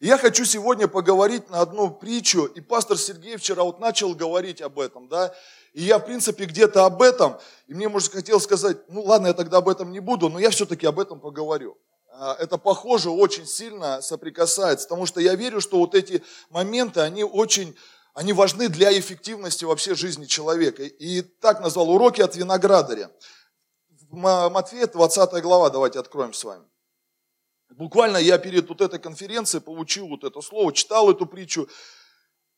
Я хочу сегодня поговорить на одну притчу, и пастор Сергей вчера вот начал говорить об этом, да, и я, в принципе, где-то об этом, и мне, может, хотел сказать, ну ладно, я тогда об этом не буду, но я все-таки об этом поговорю. А, это похоже, очень сильно соприкасается, потому что я верю, что вот эти моменты, они очень, они важны для эффективности вообще жизни человека. И так назвал уроки от виноградаря. Матфея, 20 глава, давайте откроем с вами. Буквально я перед вот этой конференцией получил вот это слово, читал эту притчу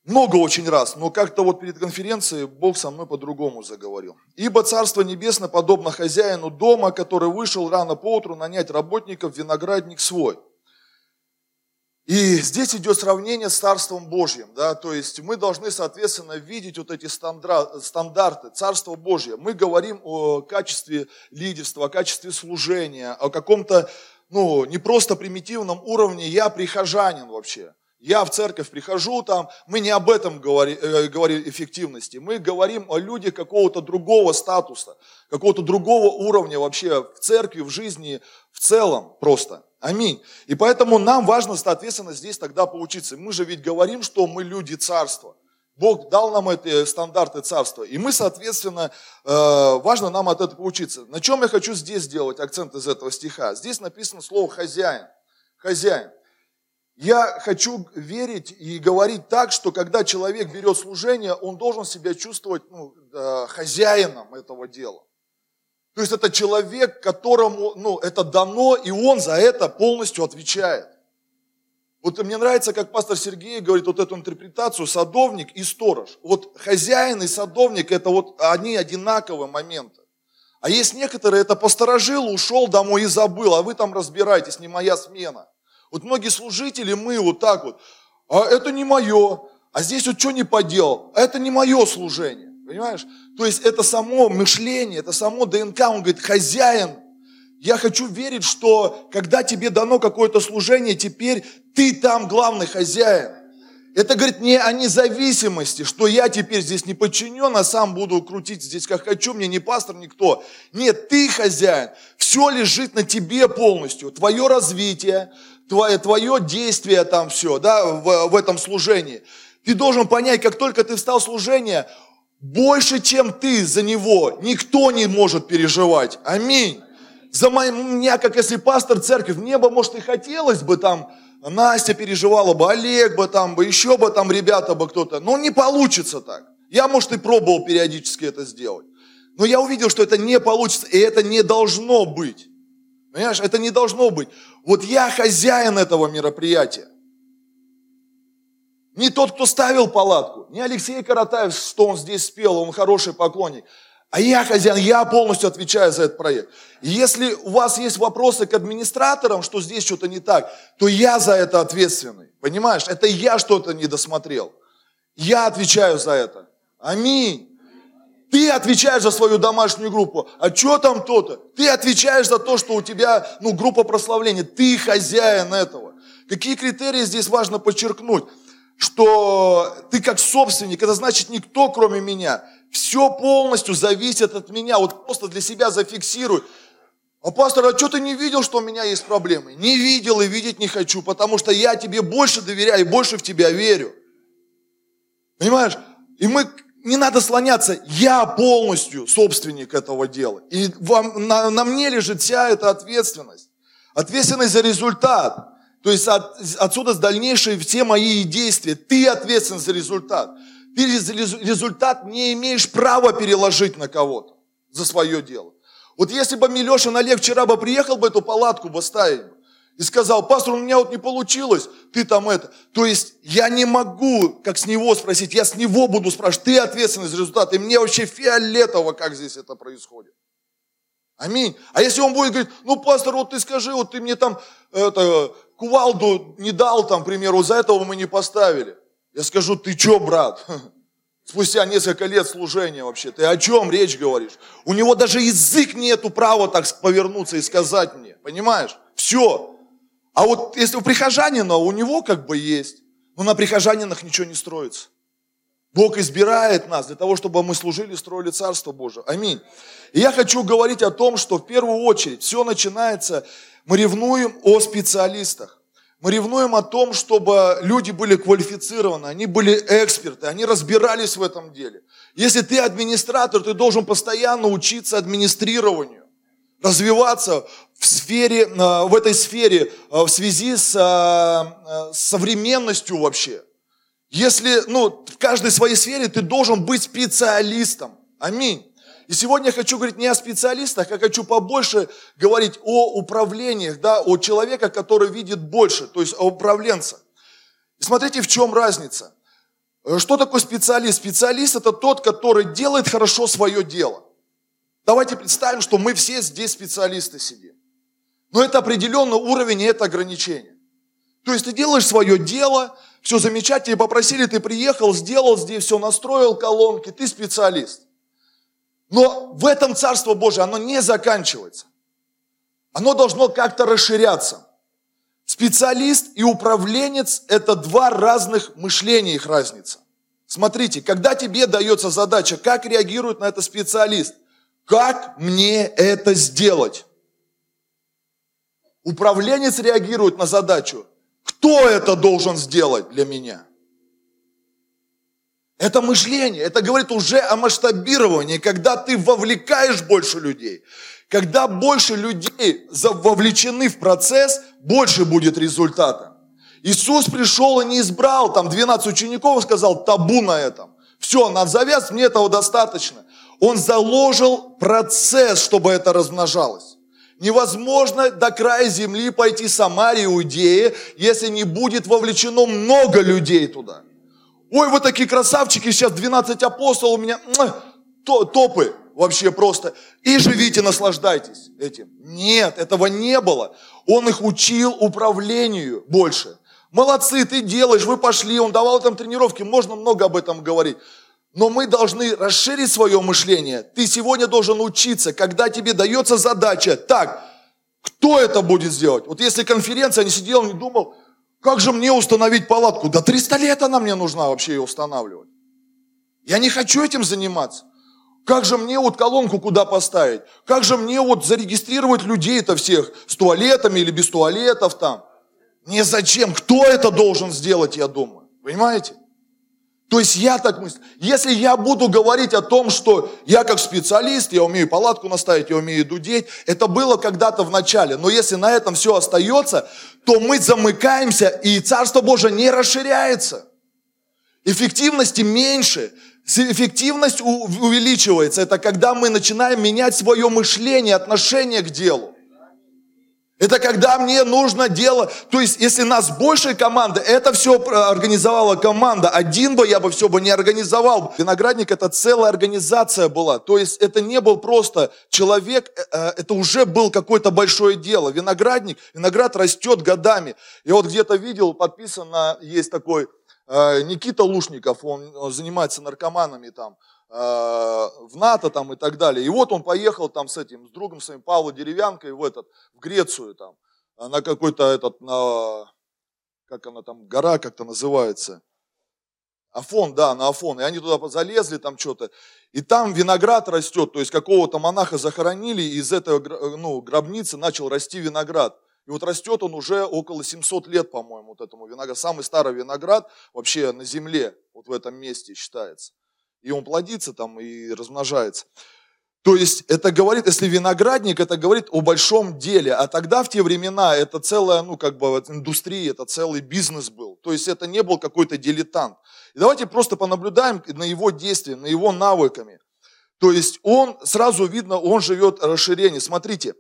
много очень раз, но как-то вот перед конференцией Бог со мной по-другому заговорил. «Ибо Царство Небесное подобно хозяину дома, который вышел рано поутру нанять работников в виноградник свой». И здесь идет сравнение с Царством Божьим, да, то есть мы должны, соответственно, видеть вот эти стандарты Царства Божьего. Мы говорим о качестве лидерства, о качестве служения, о каком-то ну, не просто примитивном уровне, я прихожанин вообще. Я в церковь прихожу там, мы не об этом говорим, э, говорим эффективности, мы говорим о людях какого-то другого статуса, какого-то другого уровня вообще в церкви, в жизни в целом просто. Аминь. И поэтому нам важно, соответственно, здесь тогда поучиться. Мы же ведь говорим, что мы люди царства. Бог дал нам эти стандарты царства. И мы, соответственно, э, важно нам от этого поучиться. На чем я хочу здесь сделать акцент из этого стиха? Здесь написано слово «хозяин». Хозяин. Я хочу верить и говорить так, что когда человек берет служение, он должен себя чувствовать ну, э, хозяином этого дела. То есть это человек, которому ну, это дано, и он за это полностью отвечает. Вот мне нравится, как пастор Сергей говорит вот эту интерпретацию, садовник и сторож. Вот хозяин и садовник это вот одни одинаковые моменты. А есть некоторые, это посторожил, ушел домой и забыл, а вы там разбираетесь, не моя смена. Вот многие служители, мы вот так вот, а это не мое, а здесь вот что не поделал, а это не мое служение, понимаешь? То есть это само мышление, это само ДНК, он говорит, хозяин я хочу верить, что когда тебе дано какое-то служение, теперь ты там главный хозяин. Это говорит не о независимости, что я теперь здесь не подчинен, а сам буду крутить здесь как хочу, мне не пастор, никто. Нет, ты хозяин. Все лежит на тебе полностью. Твое развитие, твое, твое действие там все, да, в, в этом служении. Ты должен понять, как только ты встал в служение, больше, чем ты за него, никто не может переживать. Аминь за меня, как если пастор церкви, в небо, может, и хотелось бы там, Настя переживала бы, Олег бы там, бы еще бы там ребята бы кто-то, но не получится так. Я, может, и пробовал периодически это сделать. Но я увидел, что это не получится, и это не должно быть. Понимаешь, это не должно быть. Вот я хозяин этого мероприятия. Не тот, кто ставил палатку, не Алексей Каратаев, что он здесь спел, он хороший поклонник. А я хозяин, я полностью отвечаю за этот проект. Если у вас есть вопросы к администраторам, что здесь что-то не так, то я за это ответственный. Понимаешь? Это я что-то не досмотрел. Я отвечаю за это. Аминь. Ты отвечаешь за свою домашнюю группу. А что там то-то? Ты отвечаешь за то, что у тебя ну, группа прославления. Ты хозяин этого. Какие критерии здесь важно подчеркнуть? Что ты как собственник, это значит никто, кроме меня. Все полностью зависит от меня. Вот просто для себя зафиксируй. А пастор, а что ты не видел, что у меня есть проблемы? Не видел и видеть не хочу, потому что я тебе больше доверяю и больше в тебя верю. Понимаешь? И мы, не надо слоняться, я полностью собственник этого дела. И вам, на, на мне лежит вся эта ответственность. Ответственность за результат. То есть от, отсюда дальнейшие все мои действия. Ты ответственен за результат. Ты результат не имеешь права переложить на кого-то за свое дело. Вот если бы Милешин Олег вчера бы приехал бы эту палатку бы ставить и сказал, пастор, у меня вот не получилось, ты там это. То есть я не могу, как с него спросить, я с него буду спрашивать, ты ответственный за результат, и мне вообще фиолетово, как здесь это происходит. Аминь. А если он будет говорить, ну, пастор, вот ты скажи, вот ты мне там это, кувалду не дал, там, к примеру, за этого мы не поставили. Я скажу, ты что, брат? Спустя несколько лет служения вообще, ты о чем речь говоришь? У него даже язык нету права так повернуться и сказать мне, понимаешь? Все. А вот если у прихожанина, у него как бы есть, но на прихожанинах ничего не строится. Бог избирает нас для того, чтобы мы служили, строили Царство Божие. Аминь. И я хочу говорить о том, что в первую очередь все начинается, мы ревнуем о специалистах. Мы ревнуем о том, чтобы люди были квалифицированы, они были эксперты, они разбирались в этом деле. Если ты администратор, ты должен постоянно учиться администрированию, развиваться в, сфере, э, в этой сфере э, в связи с э, современностью вообще. Если, ну, в каждой своей сфере ты должен быть специалистом. Аминь. И сегодня я хочу говорить не о специалистах, а хочу побольше говорить о управлениях, да, о человеке, который видит больше, то есть о управленце. И смотрите, в чем разница. Что такое специалист? Специалист это тот, который делает хорошо свое дело. Давайте представим, что мы все здесь специалисты сидим. Но это определенный уровень и это ограничение. То есть ты делаешь свое дело, все замечательно, попросили, ты приехал, сделал здесь все, настроил колонки, ты специалист. Но в этом Царство Божие, оно не заканчивается. Оно должно как-то расширяться. Специалист и управленец – это два разных мышления, их разница. Смотрите, когда тебе дается задача, как реагирует на это специалист? Как мне это сделать? Управленец реагирует на задачу. Кто это должен сделать для меня? Это мышление, это говорит уже о масштабировании, когда ты вовлекаешь больше людей. Когда больше людей вовлечены в процесс, больше будет результата. Иисус пришел и не избрал там 12 учеников и сказал табу на этом. Все, на завяз, мне этого достаточно. Он заложил процесс, чтобы это размножалось. Невозможно до края земли пойти Самарии, Иудеи, если не будет вовлечено много людей туда. Ой, вы такие красавчики, сейчас 12 апостолов у меня, то, топы вообще просто. И живите, наслаждайтесь этим. Нет, этого не было. Он их учил управлению больше. Молодцы, ты делаешь, вы пошли, он давал там тренировки, можно много об этом говорить. Но мы должны расширить свое мышление. Ты сегодня должен учиться, когда тебе дается задача. Так, кто это будет сделать? Вот если конференция, не сидел, не думал, как же мне установить палатку? Да 300 лет она мне нужна вообще ее устанавливать. Я не хочу этим заниматься. Как же мне вот колонку куда поставить? Как же мне вот зарегистрировать людей-то всех с туалетами или без туалетов там? Не зачем. Кто это должен сделать, я думаю. Понимаете? То есть я так мыслю. Если я буду говорить о том, что я как специалист, я умею палатку наставить, я умею дудеть, это было когда-то в начале. Но если на этом все остается, то мы замыкаемся, и Царство Божие не расширяется. Эффективности меньше, эффективность увеличивается. Это когда мы начинаем менять свое мышление, отношение к делу. Это когда мне нужно дело, то есть если нас больше команды, это все организовала команда. Один бы я бы все бы не организовал. Виноградник это целая организация была. То есть это не был просто человек, э, э, это уже был какое-то большое дело. Виноградник, виноград растет годами. Я вот где-то видел, подписано, есть такой Никита Лушников, он занимается наркоманами там. Э, в НАТО там и так далее. И вот он поехал там с этим, с другом своим Павлом Деревянкой в этот, в Грецию там, э, на какой-то этот, на, как она там, гора как-то называется, Афон, да, на Афон. И они туда залезли, там что-то. И там виноград растет, то есть какого-то монаха захоронили, и из этой ну, гробницы начал расти виноград. И вот растет он уже около 700 лет, по-моему, вот этому винограду. Самый старый виноград вообще на земле, вот в этом месте считается и он плодится там и размножается. То есть это говорит, если виноградник, это говорит о большом деле. А тогда в те времена это целая, ну как бы индустрия, это целый бизнес был. То есть это не был какой-то дилетант. И давайте просто понаблюдаем на его действия, на его навыками. То есть он, сразу видно, он живет расширение. Смотрите,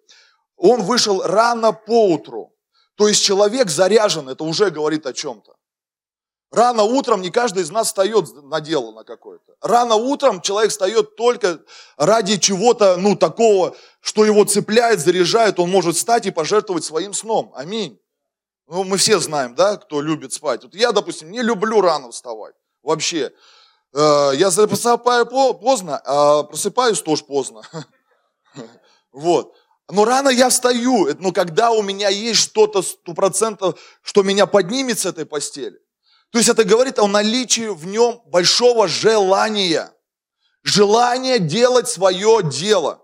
он вышел рано по утру. То есть человек заряжен, это уже говорит о чем-то. Рано утром не каждый из нас встает на дело на какое-то. Рано утром человек встает только ради чего-то, ну, такого, что его цепляет, заряжает, он может встать и пожертвовать своим сном. Аминь. Ну, мы все знаем, да, кто любит спать. Вот я, допустим, не люблю рано вставать. Вообще. Э, я засыпаю поздно, а просыпаюсь тоже поздно. Вот. Но рано я встаю, но ну, когда у меня есть что-то сто процентов, что меня поднимет с этой постели. То есть это говорит о наличии в нем большого желания. Желание делать свое дело.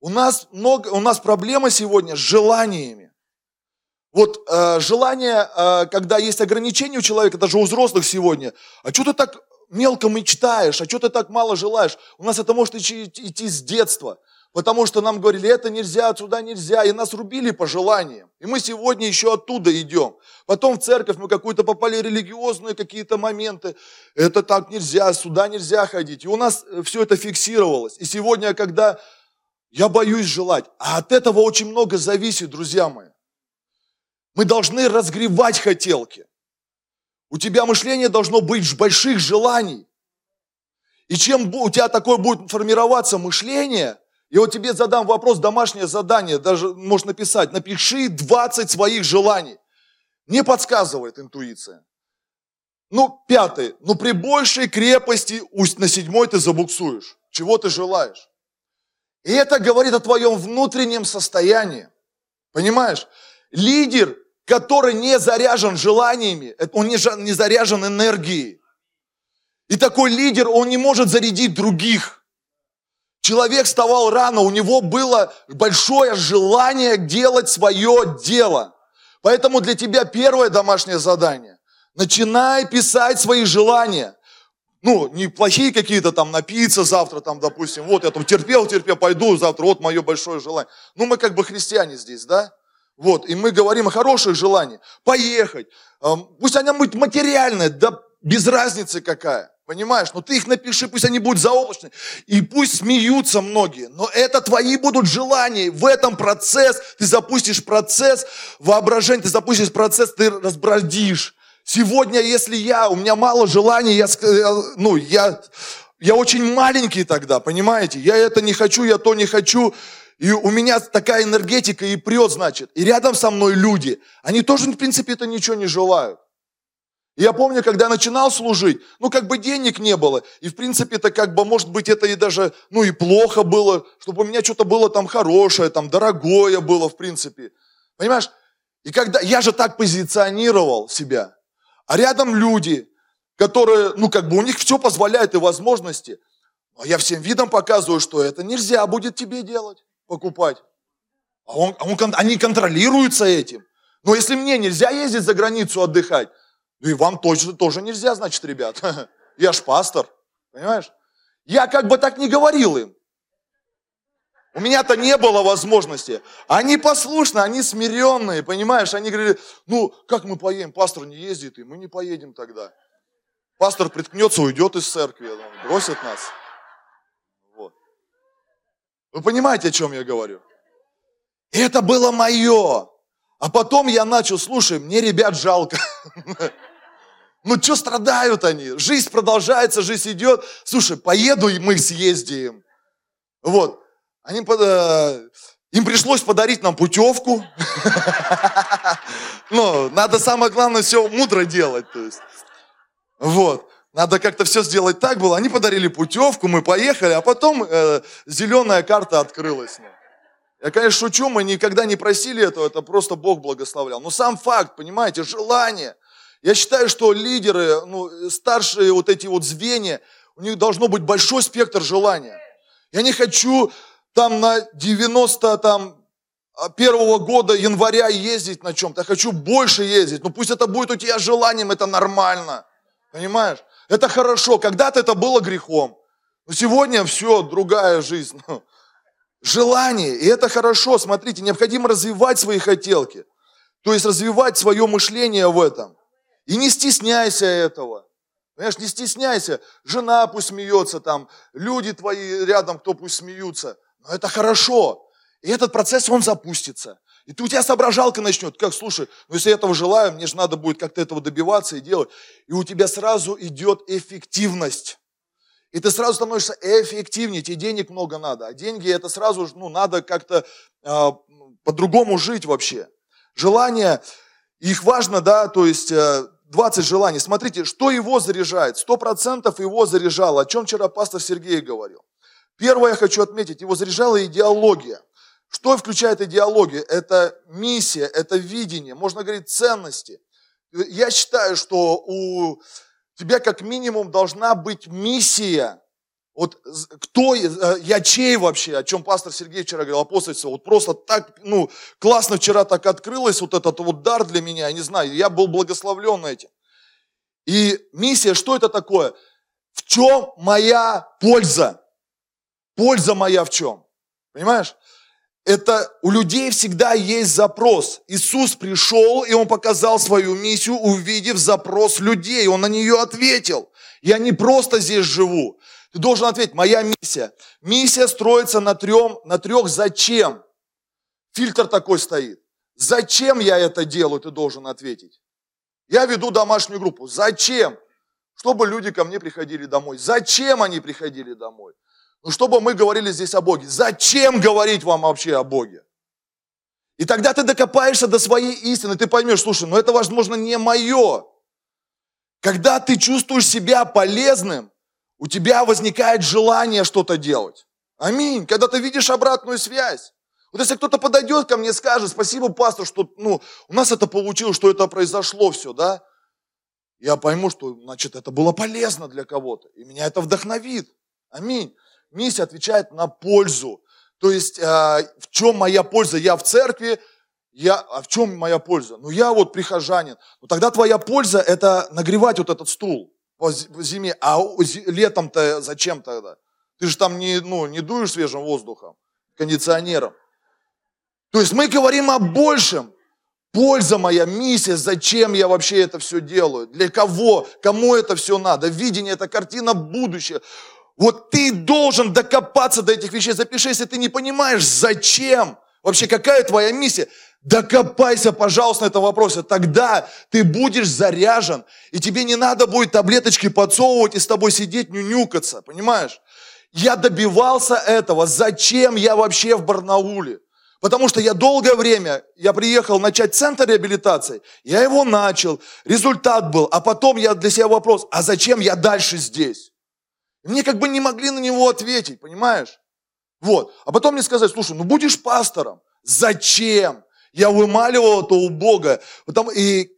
У нас, много, у нас проблема сегодня с желаниями. Вот э, желание, э, когда есть ограничения у человека, даже у взрослых сегодня, а что ты так мелко мечтаешь, а что ты так мало желаешь? У нас это может идти, идти с детства. Потому что нам говорили, это нельзя, отсюда нельзя, и нас рубили по желаниям. И мы сегодня еще оттуда идем. Потом в церковь мы какую-то попали религиозные какие-то моменты. Это так нельзя, сюда нельзя ходить. И у нас э, все это фиксировалось. И сегодня, когда я боюсь желать, а от этого очень много зависит, друзья мои. Мы должны разгревать хотелки. У тебя мышление должно быть больших желаний. И чем у тебя такое будет формироваться мышление – и вот тебе задам вопрос, домашнее задание, даже можно написать, напиши 20 своих желаний. Не подсказывает интуиция. Ну, пятый, ну при большей крепости на седьмой ты забуксуешь. Чего ты желаешь? И это говорит о твоем внутреннем состоянии. Понимаешь? Лидер, который не заряжен желаниями, он не заряжен энергией. И такой лидер, он не может зарядить других. Человек вставал рано, у него было большое желание делать свое дело. Поэтому для тебя первое домашнее задание. Начинай писать свои желания. Ну, не плохие какие-то там напиться завтра, там, допустим, вот я там терпел, терпел, пойду завтра, вот мое большое желание. Ну, мы как бы христиане здесь, да? Вот, и мы говорим о хороших желаниях. Поехать. Пусть она будет материальная, да без разницы какая. Понимаешь? Но ты их напиши, пусть они будут заоблачные. И пусть смеются многие. Но это твои будут желания. В этом процесс, ты запустишь процесс воображения, ты запустишь процесс, ты разбродишь. Сегодня, если я, у меня мало желаний, я, ну, я, я очень маленький тогда, понимаете? Я это не хочу, я то не хочу. И у меня такая энергетика и прет, значит. И рядом со мной люди. Они тоже, в принципе, это ничего не желают. Я помню, когда начинал служить, ну, как бы денег не было. И, в принципе, это как бы, может быть, это и даже, ну, и плохо было, чтобы у меня что-то было там хорошее, там, дорогое было, в принципе. Понимаешь? И когда, я же так позиционировал себя. А рядом люди, которые, ну, как бы у них все позволяет и возможности. А я всем видом показываю, что это нельзя будет тебе делать, покупать. А, он, а он, они контролируются этим. Но если мне нельзя ездить за границу отдыхать, ну и вам точно тоже нельзя, значит, ребят. Я ж пастор, понимаешь? Я как бы так не говорил им. У меня-то не было возможности. Они послушны, они смиренные, понимаешь? Они говорили, ну, как мы поедем? Пастор не ездит, и мы не поедем тогда. Пастор приткнется, уйдет из церкви, бросит нас. Вот. Вы понимаете, о чем я говорю? Это было мое. А потом я начал, слушай, мне ребят жалко. Ну что страдают они? Жизнь продолжается, жизнь идет. Слушай, поеду и мы съездим. Вот. Они, э, им пришлось подарить нам путевку. Ну, надо самое главное все мудро делать. То есть. Вот. Надо как-то все сделать так было. Они подарили путевку, мы поехали, а потом э, зеленая карта открылась. Я, конечно, шучу, мы никогда не просили этого, это просто Бог благословлял. Но сам факт, понимаете, желание – я считаю, что лидеры, ну, старшие вот эти вот звенья, у них должно быть большой спектр желания. Я не хочу там на 90 там, а, первого года января ездить на чем-то. Я хочу больше ездить. Ну пусть это будет у тебя желанием, это нормально. Понимаешь? Это хорошо. Когда-то это было грехом. Но сегодня все, другая жизнь. Желание. И это хорошо. Смотрите, необходимо развивать свои хотелки. То есть развивать свое мышление в этом. И не стесняйся этого. Понимаешь, не стесняйся. Жена пусть смеется там, люди твои рядом, кто пусть смеются. Но это хорошо. И этот процесс, он запустится. И ты, у тебя соображалка начнет. Как, слушай, ну если я этого желаю, мне же надо будет как-то этого добиваться и делать. И у тебя сразу идет эффективность. И ты сразу становишься эффективнее, тебе денег много надо. А деньги это сразу, ну, надо как-то э, по-другому жить вообще. Желание, их важно, да, то есть э, 20 желаний. Смотрите, что его заряжает? Сто процентов его заряжало. О чем вчера пастор Сергей говорил. Первое я хочу отметить, его заряжала идеология. Что включает идеология? Это миссия, это видение, можно говорить ценности. Я считаю, что у тебя как минимум должна быть миссия. Вот кто, э, я чей вообще, о чем пастор Сергей вчера говорил, апостольство, вот просто так, ну, классно вчера так открылось вот этот вот дар для меня, я не знаю, я был благословлен этим. И миссия, что это такое? В чем моя польза? Польза моя в чем? Понимаешь? Это у людей всегда есть запрос. Иисус пришел, и Он показал свою миссию, увидев запрос людей. Он на нее ответил. Я не просто здесь живу. Ты должен ответить, моя миссия. Миссия строится на, трем, на трех «зачем». Фильтр такой стоит. Зачем я это делаю, ты должен ответить. Я веду домашнюю группу. Зачем? Чтобы люди ко мне приходили домой. Зачем они приходили домой? Ну, чтобы мы говорили здесь о Боге. Зачем говорить вам вообще о Боге? И тогда ты докопаешься до своей истины, ты поймешь, слушай, ну это, возможно, не мое. Когда ты чувствуешь себя полезным, у тебя возникает желание что-то делать. Аминь. Когда ты видишь обратную связь. Вот если кто-то подойдет ко мне и скажет, спасибо, пастор, что ну, у нас это получилось, что это произошло все, да, я пойму, что, значит, это было полезно для кого-то. И меня это вдохновит. Аминь. Миссия отвечает на пользу. То есть, э, в чем моя польза? Я в церкви, я, а в чем моя польза? Ну, я вот прихожанин. Ну, тогда твоя польза – это нагревать вот этот стул по зиме. А летом-то зачем тогда? Ты же там не, ну, не дуешь свежим воздухом, кондиционером. То есть мы говорим о большем. Польза моя, миссия, зачем я вообще это все делаю, для кого, кому это все надо. Видение, это картина будущего. Вот ты должен докопаться до этих вещей. Запиши, если ты не понимаешь, зачем, вообще какая твоя миссия. Докопайся, пожалуйста, на этом вопросе. Тогда ты будешь заряжен, и тебе не надо будет таблеточки подсовывать и с тобой сидеть, нюнюкаться, понимаешь? Я добивался этого. Зачем я вообще в Барнауле? Потому что я долгое время, я приехал начать центр реабилитации, я его начал, результат был, а потом я для себя вопрос, а зачем я дальше здесь? Мне как бы не могли на него ответить, понимаешь? Вот. А потом мне сказать, слушай, ну будешь пастором. Зачем? Я вымаливал это у Бога. И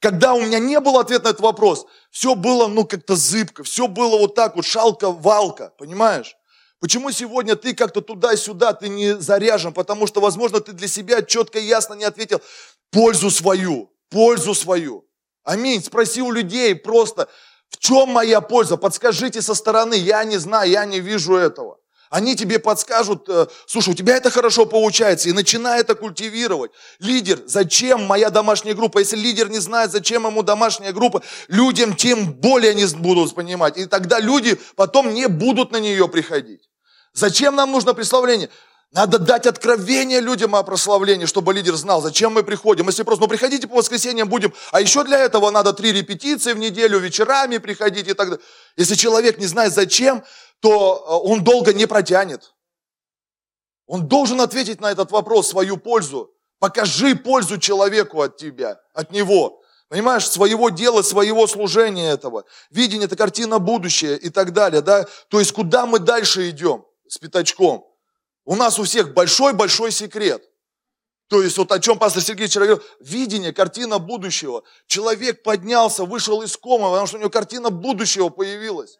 когда у меня не было ответа на этот вопрос, все было, ну, как-то зыбко, все было вот так вот, шалка-валка, понимаешь? Почему сегодня ты как-то туда-сюда, ты не заряжен? Потому что, возможно, ты для себя четко и ясно не ответил пользу свою, пользу свою. Аминь. Спроси у людей просто, в чем моя польза? Подскажите со стороны, я не знаю, я не вижу этого. Они тебе подскажут, э, слушай, у тебя это хорошо получается, и начинай это культивировать. Лидер, зачем моя домашняя группа? Если лидер не знает, зачем ему домашняя группа, людям тем более не будут понимать. И тогда люди потом не будут на нее приходить. Зачем нам нужно прославление? Надо дать откровение людям о прославлении, чтобы лидер знал, зачем мы приходим. Если просто, ну приходите по воскресеньям будем, а еще для этого надо три репетиции в неделю, вечерами приходить и так далее. Если человек не знает зачем, то э, он долго не протянет. Он должен ответить на этот вопрос свою пользу. Покажи пользу человеку от тебя, от него. Понимаешь, своего дела, своего служения этого. Видение – это картина будущее и так далее. Да? То есть, куда мы дальше идем с пятачком? У нас у всех большой-большой секрет. То есть вот о чем пастор Сергей вчера говорил, видение, картина будущего. Человек поднялся, вышел из комы, потому что у него картина будущего появилась.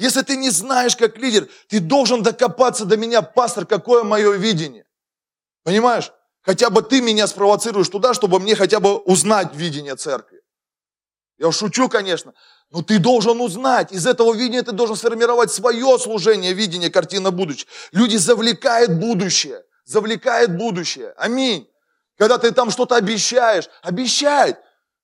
Если ты не знаешь, как лидер, ты должен докопаться до меня, пастор, какое мое видение. Понимаешь? Хотя бы ты меня спровоцируешь туда, чтобы мне хотя бы узнать видение церкви. Я шучу, конечно, но ты должен узнать. Из этого видения ты должен сформировать свое служение, видение, картина будущего. Люди завлекают будущее. Завлекает будущее. Аминь. Когда ты там что-то обещаешь, обещай.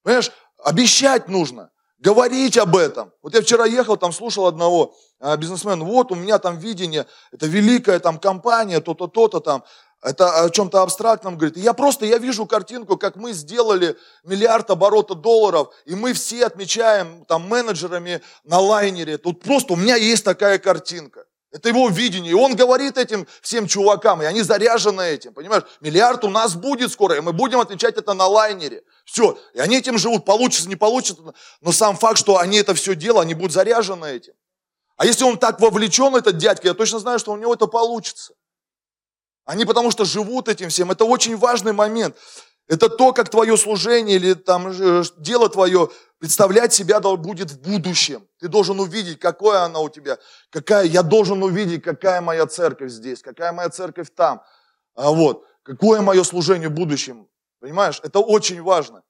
Понимаешь, обещать нужно. Говорить об этом. Вот я вчера ехал, там слушал одного а, бизнесмена, вот у меня там видение, это великая там компания, то-то, то-то там, это о чем-то абстрактном говорит. И я просто, я вижу картинку, как мы сделали миллиард оборота долларов, и мы все отмечаем там менеджерами на лайнере. Тут просто у меня есть такая картинка. Это его видение. И он говорит этим всем чувакам, и они заряжены этим. Понимаешь, миллиард у нас будет скоро, и мы будем отвечать это на лайнере. Все. И они этим живут, получится, не получится. Но сам факт, что они это все делают, они будут заряжены этим. А если он так вовлечен, этот дядька, я точно знаю, что у него это получится. Они потому что живут этим всем. Это очень важный момент. Это то, как твое служение или там э, дело твое представлять себя будет в будущем. Ты должен увидеть, какое оно у тебя, какая, я должен увидеть, какая моя церковь здесь, какая моя церковь там. А вот, какое мое служение в будущем. Понимаешь, это очень важно.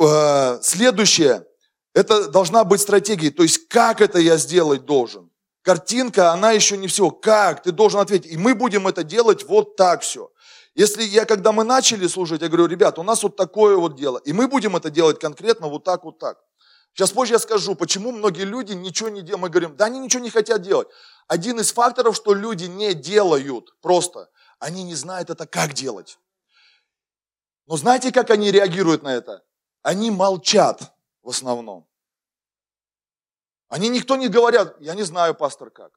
Э, следующее, это должна быть стратегия, то есть как это я сделать должен. Картинка, она еще не все. Как? Ты должен ответить. И мы будем это делать вот так все. Если я, когда мы начали служить, я говорю, ребят, у нас вот такое вот дело. И мы будем это делать конкретно вот так, вот так. Сейчас позже я скажу, почему многие люди ничего не делают. Мы говорим, да они ничего не хотят делать. Один из факторов, что люди не делают просто, они не знают это как делать. Но знаете, как они реагируют на это? Они молчат в основном. Они никто не говорят, я не знаю, пастор, как.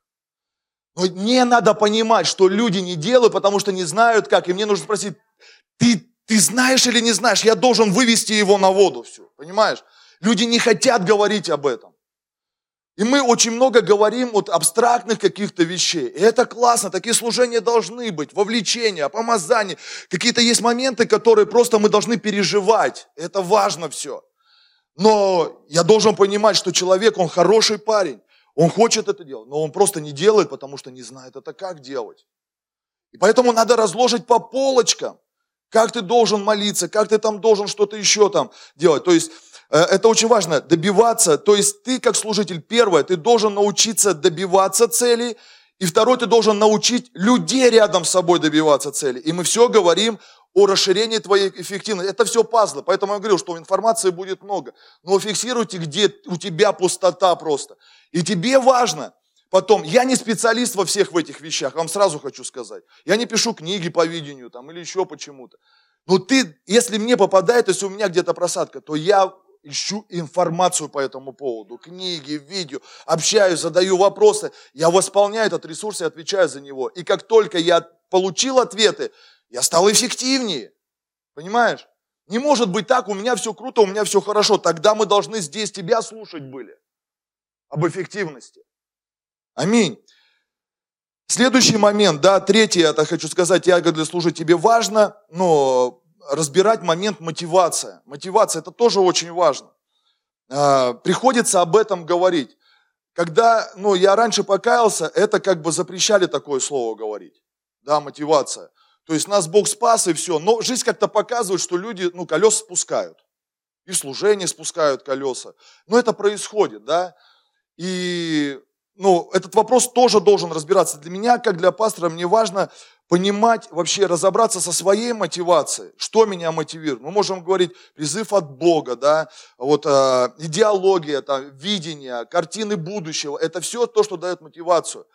Но мне надо понимать, что люди не делают, потому что не знают как. И мне нужно спросить, ты, ты знаешь или не знаешь? Я должен вывести его на воду всю, понимаешь? Люди не хотят говорить об этом. И мы очень много говорим от абстрактных каких-то вещей. И это классно, такие служения должны быть, вовлечение, помазание. Какие-то есть моменты, которые просто мы должны переживать. Это важно все. Но я должен понимать, что человек, он хороший парень, он хочет это делать, но он просто не делает, потому что не знает это как делать. И поэтому надо разложить по полочкам, как ты должен молиться, как ты там должен что-то еще там делать. То есть это очень важно, добиваться. То есть ты как служитель, первое, ты должен научиться добиваться цели, и второе, ты должен научить людей рядом с собой добиваться цели. И мы все говорим о расширении твоей эффективности. Это все пазлы. Поэтому я говорю, что информации будет много. Но фиксируйте, где у тебя пустота просто. И тебе важно потом, я не специалист во всех в этих вещах, вам сразу хочу сказать. Я не пишу книги по видению там, или еще почему-то. Но ты, если мне попадает, если у меня где-то просадка, то я ищу информацию по этому поводу, книги, видео, общаюсь, задаю вопросы, я восполняю этот ресурс и отвечаю за него. И как только я получил ответы, я стал эффективнее. Понимаешь? Не может быть так, у меня все круто, у меня все хорошо. Тогда мы должны здесь тебя слушать были. Об эффективности. Аминь. Следующий момент, да, третий, это хочу сказать, я для служить тебе важно, но разбирать момент мотивация. Мотивация, это тоже очень важно. А, приходится об этом говорить. Когда, ну, я раньше покаялся, это как бы запрещали такое слово говорить. Да, мотивация. То есть нас Бог спас и все. Но жизнь как-то показывает, что люди, ну, колеса спускают. И в служении спускают колеса. Но это происходит, да. И, ну, этот вопрос тоже должен разбираться. Для меня, как для пастора, мне важно понимать, вообще разобраться со своей мотивацией, что меня мотивирует. Мы можем говорить призыв от Бога, да, вот э, идеология, там, видение, картины будущего, это все то, что дает мотивацию.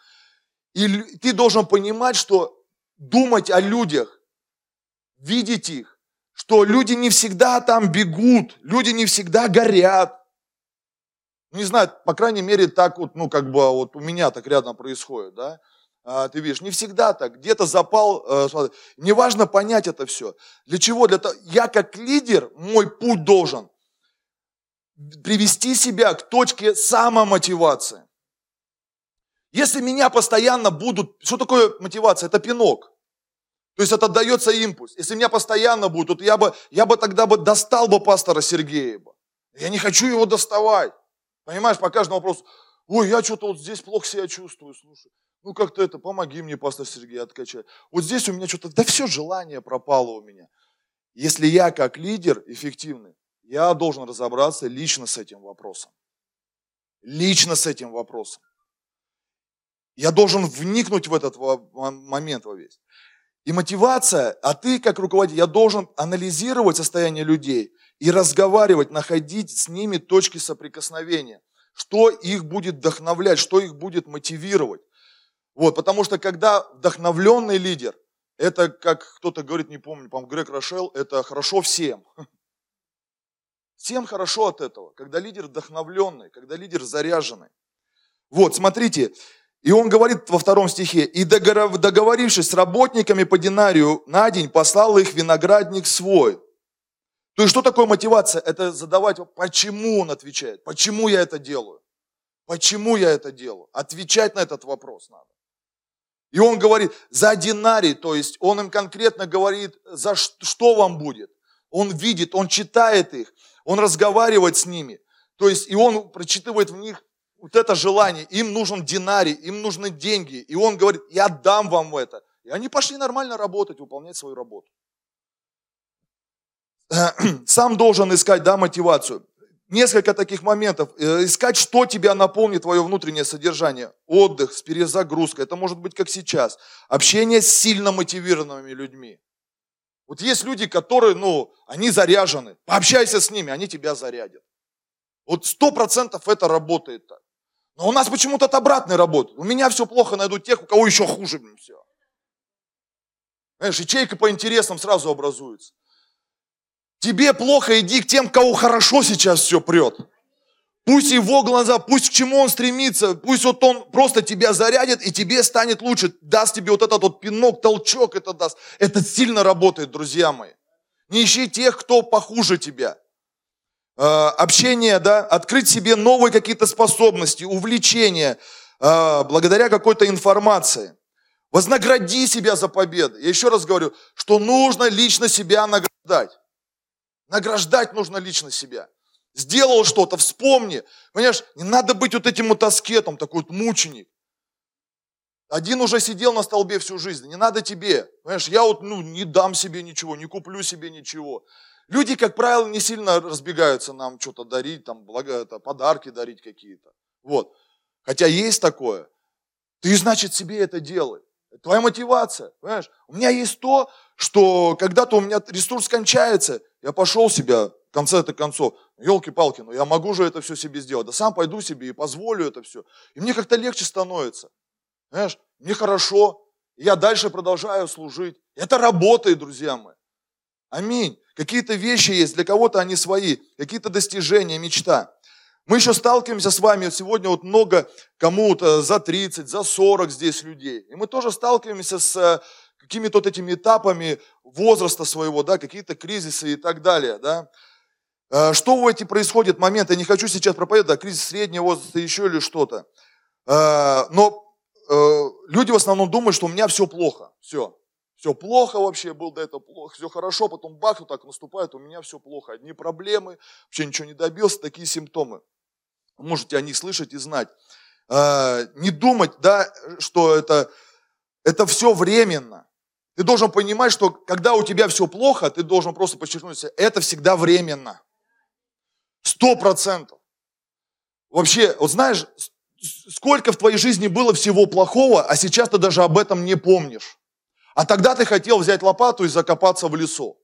И ты должен понимать, что думать о людях, видеть их, что люди не всегда там бегут, люди не всегда горят. Не знаю, по крайней мере, так вот, ну, как бы вот у меня так рядом происходит, да. А, ты видишь, не всегда так, где-то запал, э, неважно понять это все. Для чего? Для того, я как лидер, мой путь должен привести себя к точке самомотивации. Если меня постоянно будут... Что такое мотивация? Это пинок. То есть это дается импульс. Если меня постоянно будут, я бы, я бы тогда бы достал бы пастора Сергея. Бы. Я не хочу его доставать. Понимаешь, по каждому вопросу. Ой, я что-то вот здесь плохо себя чувствую, слушай. Ну как-то это, помоги мне, пастор Сергей, откачать. Вот здесь у меня что-то, да все желание пропало у меня. Если я как лидер эффективный, я должен разобраться лично с этим вопросом. Лично с этим вопросом. Я должен вникнуть в этот момент во весь. И мотивация, а ты как руководитель, я должен анализировать состояние людей и разговаривать, находить с ними точки соприкосновения. Что их будет вдохновлять, что их будет мотивировать. Вот, потому что когда вдохновленный лидер, это, как кто-то говорит, не помню, по Грег Рошел, это хорошо всем. Всем хорошо от этого, когда лидер вдохновленный, когда лидер заряженный. Вот, смотрите, и он говорит во втором стихе, «И договорившись с работниками по динарию на день, послал их виноградник свой». То есть что такое мотивация? Это задавать, почему он отвечает, почему я это делаю, почему я это делаю. Отвечать на этот вопрос надо. И он говорит, за динарий, то есть он им конкретно говорит, за что вам будет. Он видит, он читает их, он разговаривает с ними. То есть, и он прочитывает в них вот это желание. Им нужен динарий, им нужны деньги. И он говорит, я дам вам это. И они пошли нормально работать, выполнять свою работу. Сам должен искать, да, мотивацию. Несколько таких моментов. Э, искать, что тебя наполнит твое внутреннее содержание. Отдых с перезагрузкой. Это может быть как сейчас. Общение с сильно мотивированными людьми. Вот есть люди, которые, ну, они заряжены. Пообщайся с ними, они тебя зарядят. Вот сто процентов это работает так. Но у нас почему-то от обратной работает. У меня все плохо, найду тех, у кого еще хуже, блин, все. Знаешь, ячейка по интересам сразу образуется. Тебе плохо, иди к тем, кого хорошо сейчас все прет. Пусть его глаза, пусть к чему он стремится, пусть вот он просто тебя зарядит, и тебе станет лучше, даст тебе вот этот вот пинок, толчок это даст. Это сильно работает, друзья мои. Не ищи тех, кто похуже тебя. Э, общение, да, открыть себе новые какие-то способности, увлечения, э, благодаря какой-то информации. Вознагради себя за победу. Я еще раз говорю, что нужно лично себя награждать. Награждать нужно лично себя. Сделал что-то, вспомни. Понимаешь, не надо быть вот этим вот аскетом, такой вот мученик. Один уже сидел на столбе всю жизнь, не надо тебе. Понимаешь, я вот ну, не дам себе ничего, не куплю себе ничего. Люди, как правило, не сильно разбегаются нам что-то дарить, там, благо, это, подарки дарить какие-то. Вот. Хотя есть такое. Ты, значит, себе это делай. Это твоя мотивация. Понимаешь? У меня есть то, что когда-то у меня ресурс кончается, я пошел себя, в конце это концов, елки-палки, ну я могу же это все себе сделать. Да сам пойду себе и позволю это все. И мне как-то легче становится. Понимаешь? Мне хорошо. Я дальше продолжаю служить. Это работает, друзья мои. Аминь. Какие-то вещи есть, для кого-то они свои, какие-то достижения, мечта. Мы еще сталкиваемся с вами, сегодня вот много кому-то за 30, за 40 здесь людей. И мы тоже сталкиваемся с э, какими-то вот этими этапами возраста своего, да, какие-то кризисы и так далее, да. Э, что в эти происходят моменты? Я не хочу сейчас проповедовать, да, кризис среднего возраста, еще или что-то. Э, но люди в основном думают, что у меня все плохо, все. Все плохо вообще, был до этого плохо, все хорошо, потом бах, вот так наступает, у меня все плохо, одни проблемы, вообще ничего не добился, такие симптомы. Можете о них слышать и знать. А, не думать, да, что это, это все временно. Ты должен понимать, что когда у тебя все плохо, ты должен просто подчеркнуть, это всегда временно. Сто процентов. Вообще, вот знаешь, сколько в твоей жизни было всего плохого, а сейчас ты даже об этом не помнишь. А тогда ты хотел взять лопату и закопаться в лесу.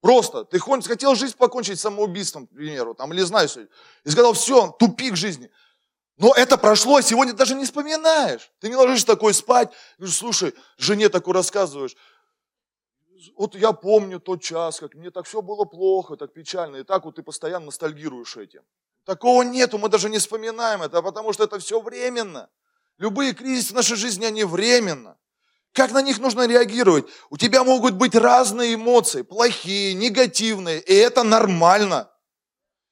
Просто. Ты хотел жизнь покончить самоубийством, к примеру, там, или знаю, и сказал, все, тупик жизни. Но это прошло, а сегодня даже не вспоминаешь. Ты не ложишься такой спать, говоришь, слушай, жене такой рассказываешь, вот я помню тот час, как мне так все было плохо, так печально, и так вот ты постоянно ностальгируешь этим. Такого нету, мы даже не вспоминаем это, потому что это все временно. Любые кризисы в нашей жизни, они временно. Как на них нужно реагировать? У тебя могут быть разные эмоции, плохие, негативные, и это нормально.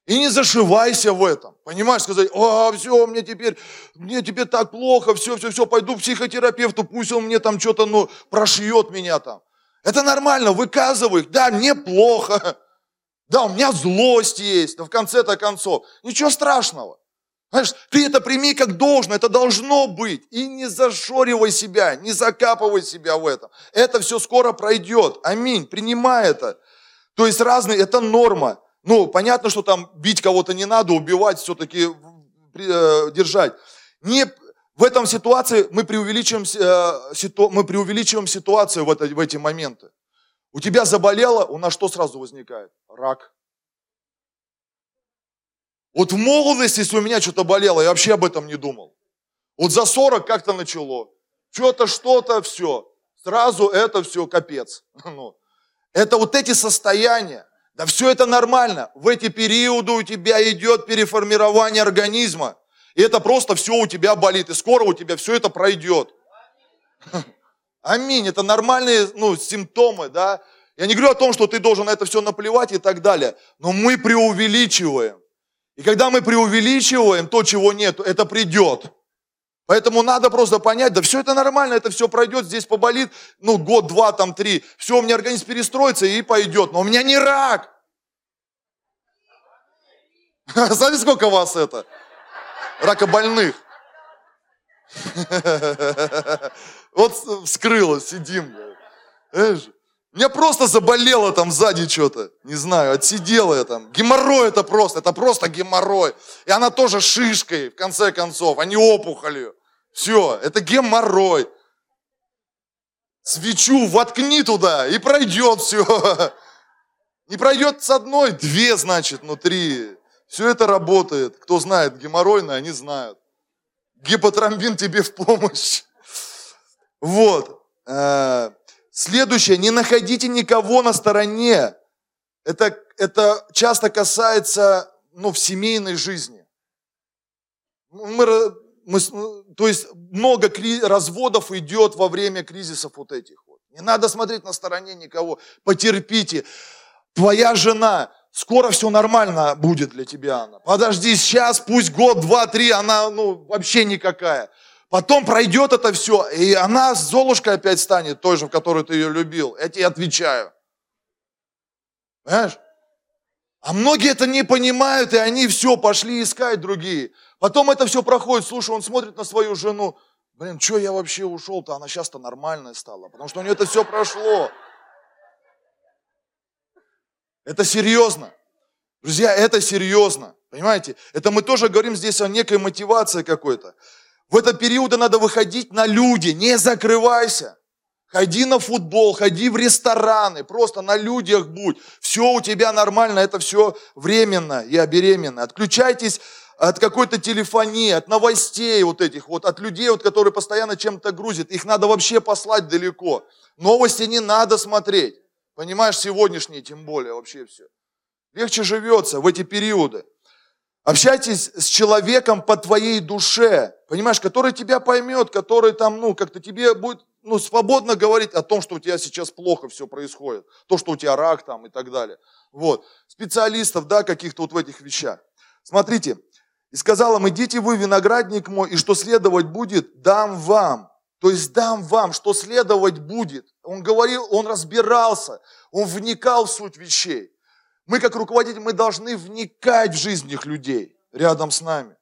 И не зашивайся в этом. Понимаешь, сказать, а, все, мне теперь, мне теперь так плохо, все, все, все, пойду к психотерапевту, пусть он мне там что-то, ну, прошьет меня там. Это нормально, выказывай, да, мне плохо, да, у меня злость есть, но в конце-то концов, ничего страшного. Знаешь, ты это прими как должно, это должно быть. И не зашоривай себя, не закапывай себя в этом. Это все скоро пройдет. Аминь. Принимай это. То есть разные, это норма. Ну, понятно, что там бить кого-то не надо, убивать, все-таки э, держать. Не, в этом ситуации мы преувеличиваем, э, ситу, мы преувеличиваем ситуацию в, это, в эти моменты. У тебя заболело, у нас что сразу возникает? Рак. Вот в молодости, если у меня что-то болело, я вообще об этом не думал. Вот за 40 как-то начало. Что-то, что-то, все. Сразу это все капец. Ну, это вот эти состояния. Да все это нормально. В эти периоды у тебя идет переформирование организма. И это просто все у тебя болит. И скоро у тебя все это пройдет. Аминь. Это нормальные ну, симптомы, да. Я не говорю о том, что ты должен на это все наплевать и так далее. Но мы преувеличиваем. И когда мы преувеличиваем то, чего нет, это придет. Поэтому надо просто понять, да все это нормально, это все пройдет, здесь поболит, ну, год, два, там, три. Все, у меня организм перестроится и пойдет. Но у меня не рак. Знаете, сколько вас это? Ракобольных. Вот вскрылось, сидим. Знаешь, меня просто заболело там сзади что-то. Не знаю, отсидела я там. Геморрой это просто, это просто геморрой. И она тоже шишкой, в конце концов, а не опухолью. Все, это геморрой. Свечу воткни туда, и пройдет все. Не пройдет с одной, две, значит, внутри. Все это работает. Кто знает геморройное, они знают. Гипотромбин тебе в помощь. Вот. Следующее, не находите никого на стороне. Это, это часто касается ну, в семейной жизни. Мы, мы, то есть много разводов идет во время кризисов вот этих. Вот. Не надо смотреть на стороне никого. Потерпите. Твоя жена, скоро все нормально будет для тебя, она. Подожди, сейчас, пусть год, два, три, она ну, вообще никакая. Потом пройдет это все, и она с Золушкой опять станет той же, в которую ты ее любил. Я тебе отвечаю. Понимаешь? А многие это не понимают, и они все, пошли искать другие. Потом это все проходит, слушай, он смотрит на свою жену. Блин, что я вообще ушел-то? Она сейчас-то нормальная стала, потому что у нее это все прошло. Это серьезно. Друзья, это серьезно. Понимаете? Это мы тоже говорим здесь о некой мотивации какой-то. В этот период надо выходить на люди, не закрывайся. Ходи на футбол, ходи в рестораны, просто на людях будь. Все у тебя нормально, это все временно, я беременна. Отключайтесь от какой-то телефонии, от новостей вот этих, вот от людей, вот, которые постоянно чем-то грузят. Их надо вообще послать далеко. Новости не надо смотреть. Понимаешь, сегодняшние тем более вообще все. Легче живется в эти периоды. Общайтесь с человеком по твоей душе, понимаешь, который тебя поймет, который там, ну, как-то тебе будет, ну, свободно говорить о том, что у тебя сейчас плохо все происходит, то, что у тебя рак там и так далее. Вот. Специалистов, да, каких-то вот в этих вещах. Смотрите, и сказал им, идите вы, виноградник мой, и что следовать будет, дам вам. То есть дам вам, что следовать будет. Он говорил, он разбирался, он вникал в суть вещей. Мы как руководители, мы должны вникать в жизнь их людей рядом с нами.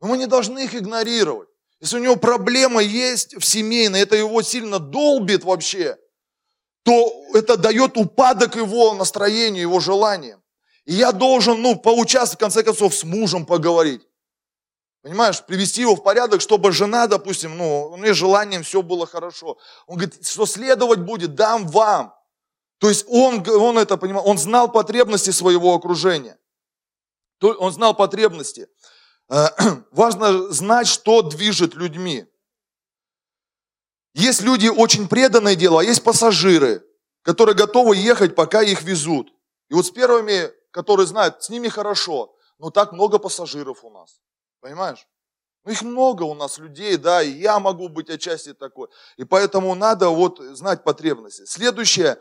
Но мы не должны их игнорировать. Если у него проблема есть в семейной, это его сильно долбит вообще, то это дает упадок его настроению, его желаниям. И я должен, ну, поучаствовать, в конце концов, с мужем поговорить. Понимаешь, привести его в порядок, чтобы жена, допустим, ну, у нее желанием все было хорошо. Он говорит, что следовать будет, дам вам. То есть он, он это понимал, он знал потребности своего окружения. Он знал потребности. Э, важно знать, что движет людьми. Есть люди очень преданные делу, а есть пассажиры, которые готовы ехать, пока их везут. И вот с первыми, которые знают, с ними хорошо, но так много пассажиров у нас. Понимаешь? Ну, их много у нас людей, да, и я могу быть отчасти такой. И поэтому надо вот знать потребности. Следующее,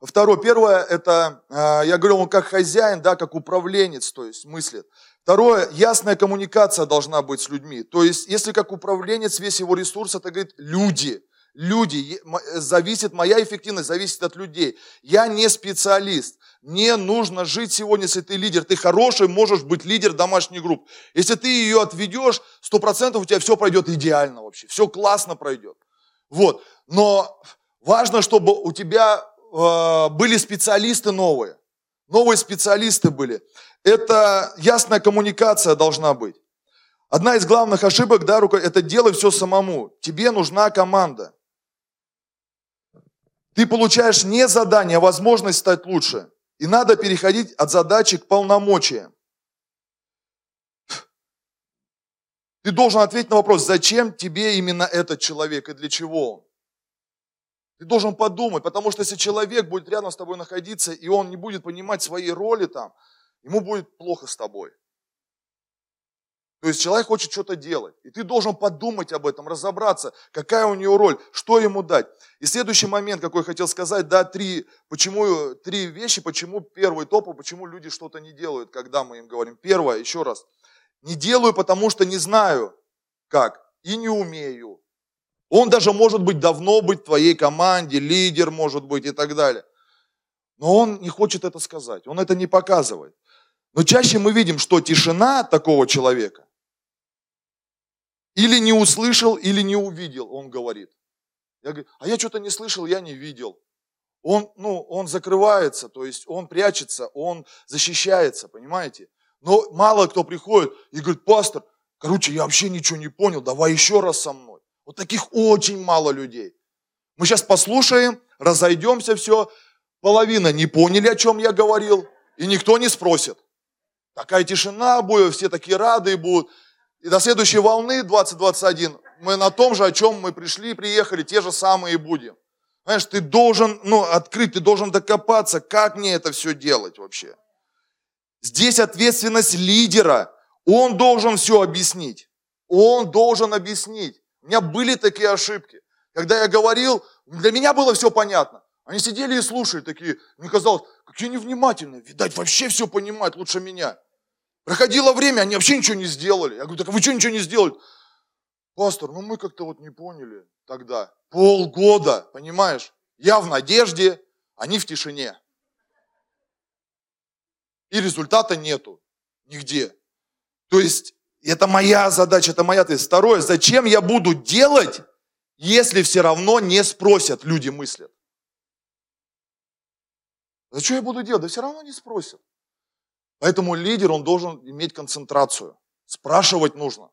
Второе, первое, это, а, я говорил, он как хозяин, да, как управленец, то есть мыслит. Второе, ясная коммуникация должна быть с людьми. То есть, если как управленец весь его ресурс, это говорит люди. Люди, зависит, моя эффективность зависит от людей. Я не специалист. Мне нужно жить сегодня, если ты лидер. Ты хороший, можешь быть лидер домашней группы. Если ты ее отведешь, сто процентов у тебя все пройдет идеально вообще. Все классно пройдет. Вот. Но важно, чтобы у тебя Э, были специалисты новые. Новые специалисты были. Это ясная коммуникация должна быть. Одна из главных ошибок, да, это делай все самому. Тебе нужна команда. Ты получаешь не задание, а возможность стать лучше. И надо переходить от задачи к полномочиям. Ты должен ответить на вопрос, зачем тебе именно этот человек и для чего он. Ты должен подумать, потому что если человек будет рядом с тобой находиться, и он не будет понимать своей роли там, ему будет плохо с тобой. То есть человек хочет что-то делать, и ты должен подумать об этом, разобраться, какая у него роль, что ему дать. И следующий момент, какой хотел сказать, да, три, почему, три вещи, почему первый топ, почему люди что-то не делают, когда мы им говорим. Первое, еще раз, не делаю, потому что не знаю, как. и не умею. Он даже может быть давно быть в твоей команде, лидер может быть и так далее. Но он не хочет это сказать, он это не показывает. Но чаще мы видим, что тишина такого человека или не услышал, или не увидел, он говорит. Я говорю, а я что-то не слышал, я не видел. Он, ну, он закрывается, то есть он прячется, он защищается, понимаете? Но мало кто приходит и говорит, пастор, короче, я вообще ничего не понял, давай еще раз со мной. Вот таких очень мало людей. Мы сейчас послушаем, разойдемся, все. Половина не поняли, о чем я говорил, и никто не спросит. Такая тишина будет, все такие рады будут. И до следующей волны 2021 мы на том же, о чем мы пришли, приехали, те же самые и будем. Знаешь, ты должен, ну, открыть, ты должен докопаться, как мне это все делать вообще. Здесь ответственность лидера. Он должен все объяснить. Он должен объяснить. У меня были такие ошибки. Когда я говорил, для меня было все понятно. Они сидели и слушали такие, мне казалось, какие невнимательные, видать, вообще все понимают лучше меня. Проходило время, они вообще ничего не сделали. Я говорю, так вы что ничего не сделали? Пастор, ну мы как-то вот не поняли тогда. Полгода, понимаешь? Я в надежде, они в тишине. И результата нету нигде. То есть это моя задача, это моя ответственность. Второе, зачем я буду делать, если все равно не спросят, люди мыслят. Зачем я буду делать? Да все равно не спросят. Поэтому лидер, он должен иметь концентрацию. Спрашивать нужно.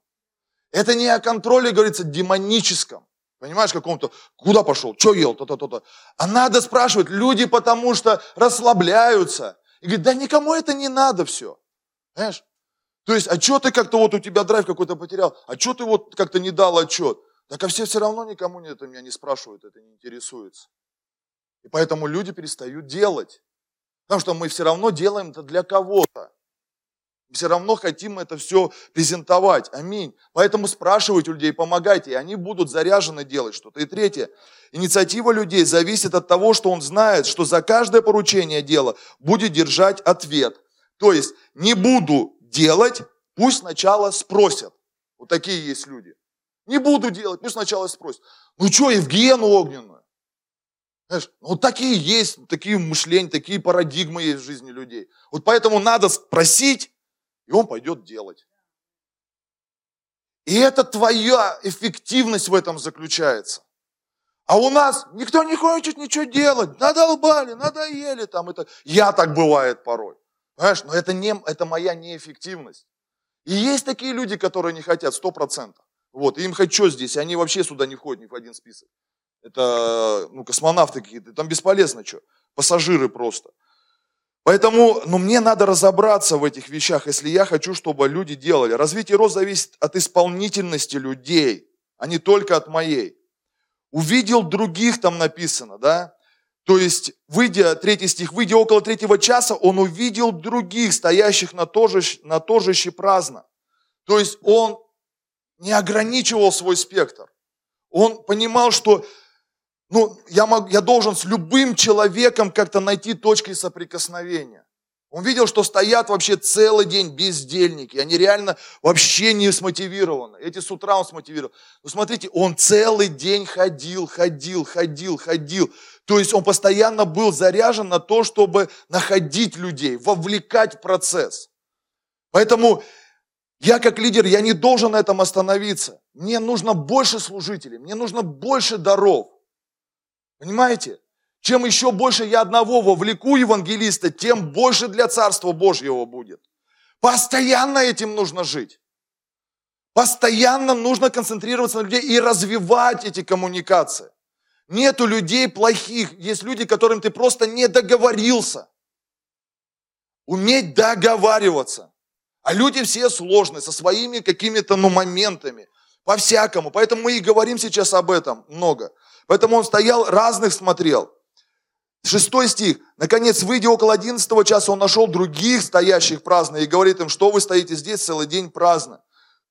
Это не о контроле, говорится, демоническом. Понимаешь, каком-то, куда пошел, что ел, то-то, то-то. А надо спрашивать. Люди потому что расслабляются. И говорят, да никому это не надо все. Понимаешь? То есть, а что ты как-то вот у тебя драйв какой-то потерял? А что ты вот как-то не дал отчет? Так а все все равно никому это меня не спрашивают, это не интересуется. И поэтому люди перестают делать. Потому что мы все равно делаем это для кого-то. Все равно хотим это все презентовать. Аминь. Поэтому спрашивайте людей, помогайте, и они будут заряжены делать что-то. И третье. Инициатива людей зависит от того, что он знает, что за каждое поручение дела будет держать ответ. То есть не буду делать, пусть сначала спросят. Вот такие есть люди. Не буду делать, пусть сначала спросят. Ну что, Евгену огненную? Знаешь, ну, вот такие есть, такие мышления, такие парадигмы есть в жизни людей. Вот поэтому надо спросить, и он пойдет делать. И это твоя эффективность в этом заключается. А у нас никто не хочет ничего делать. Надолбали, надоели там это. Я так бывает порой. Понимаешь, но это, не, это моя неэффективность. И есть такие люди, которые не хотят, сто процентов. Вот, им хоть что здесь, они вообще сюда не входят ни в один список это ну, космонавты какие-то, там бесполезно что, пассажиры просто. Поэтому, ну, мне надо разобраться в этих вещах, если я хочу, чтобы люди делали. Развитие рост зависит от исполнительности людей, а не только от моей. Увидел других, там написано, да? То есть, выйдя, третий стих, выйдя около третьего часа, он увидел других, стоящих на, торжище, на торжище праздно. То есть, он не ограничивал свой спектр. Он понимал, что ну, я, мог, я должен с любым человеком как-то найти точки соприкосновения. Он видел, что стоят вообще целый день бездельники, они реально вообще не смотивированы. Эти с утра он смотивировал. Но смотрите, он целый день ходил, ходил, ходил, ходил. То есть он постоянно был заряжен на то, чтобы находить людей, вовлекать в процесс. Поэтому я как лидер, я не должен на этом остановиться. Мне нужно больше служителей, мне нужно больше даров. Понимаете? Чем еще больше я одного вовлеку евангелиста, тем больше для Царства Божьего будет. Постоянно этим нужно жить. Постоянно нужно концентрироваться на людей и развивать эти коммуникации. Нету людей плохих, есть люди, которым ты просто не договорился. Уметь договариваться. А люди все сложные, со своими какими-то ну, моментами, по-всякому. Поэтому мы и говорим сейчас об этом много. Поэтому он стоял, разных смотрел. Шестой стих. Наконец, выйдя около одиннадцатого часа, он нашел других стоящих праздно и говорит им, что вы стоите здесь целый день праздно.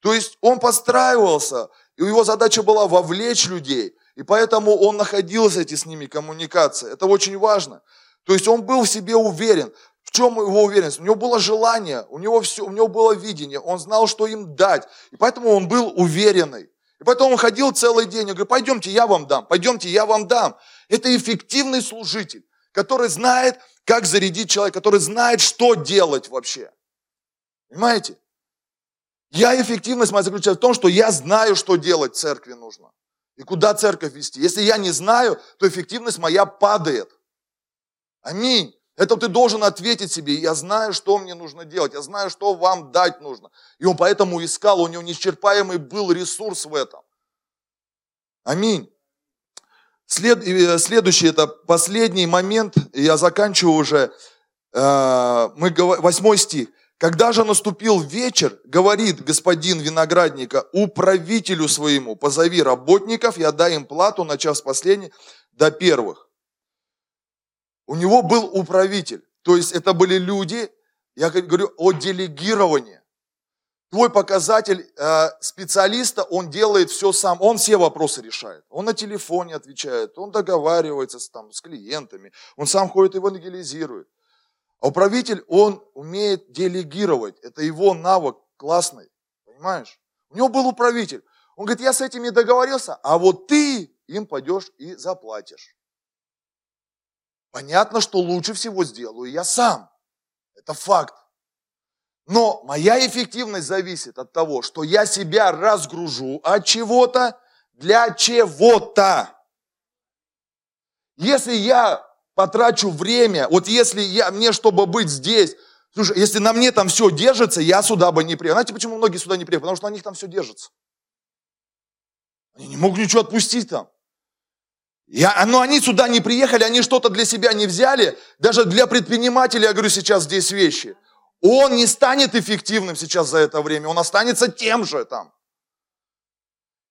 То есть он подстраивался, и его задача была вовлечь людей. И поэтому он находился эти с ними коммуникации. Это очень важно. То есть он был в себе уверен. В чем его уверенность? У него было желание, у него, все, у него было видение, он знал, что им дать. И поэтому он был уверенный. И потом он ходил целый день, я говорю, пойдемте, я вам дам, пойдемте, я вам дам. Это эффективный служитель, который знает, как зарядить человека, который знает, что делать вообще. Понимаете? Я эффективность моя заключается в том, что я знаю, что делать церкви нужно. И куда церковь вести. Если я не знаю, то эффективность моя падает. Аминь. Это ты должен ответить себе, я знаю, что мне нужно делать, я знаю, что вам дать нужно. И он поэтому искал, у него неисчерпаемый был ресурс в этом. Аминь. След, э, следующий, это последний момент, я заканчиваю уже, э, мы, восьмой стих. Когда же наступил вечер, говорит господин виноградника управителю своему, позови работников, я дай им плату на час последний до первых. У него был управитель. То есть это были люди, я говорю о делегировании. Твой показатель э, специалиста, он делает все сам, он все вопросы решает. Он на телефоне отвечает, он договаривается с, там, с клиентами, он сам ходит и евангелизирует. А управитель, он умеет делегировать. Это его навык классный. Понимаешь? У него был управитель. Он говорит, я с этими договорился, а вот ты им пойдешь и заплатишь. Понятно, что лучше всего сделаю я сам. Это факт. Но моя эффективность зависит от того, что я себя разгружу от чего-то для чего-то. Если я потрачу время, вот если я, мне, чтобы быть здесь, слушай, если на мне там все держится, я сюда бы не приехал. Знаете, почему многие сюда не приехали? Потому что на них там все держится. Они не могут ничего отпустить там. Я, но они сюда не приехали, они что-то для себя не взяли. Даже для предпринимателя, я говорю сейчас здесь вещи. Он не станет эффективным сейчас за это время, он останется тем же там.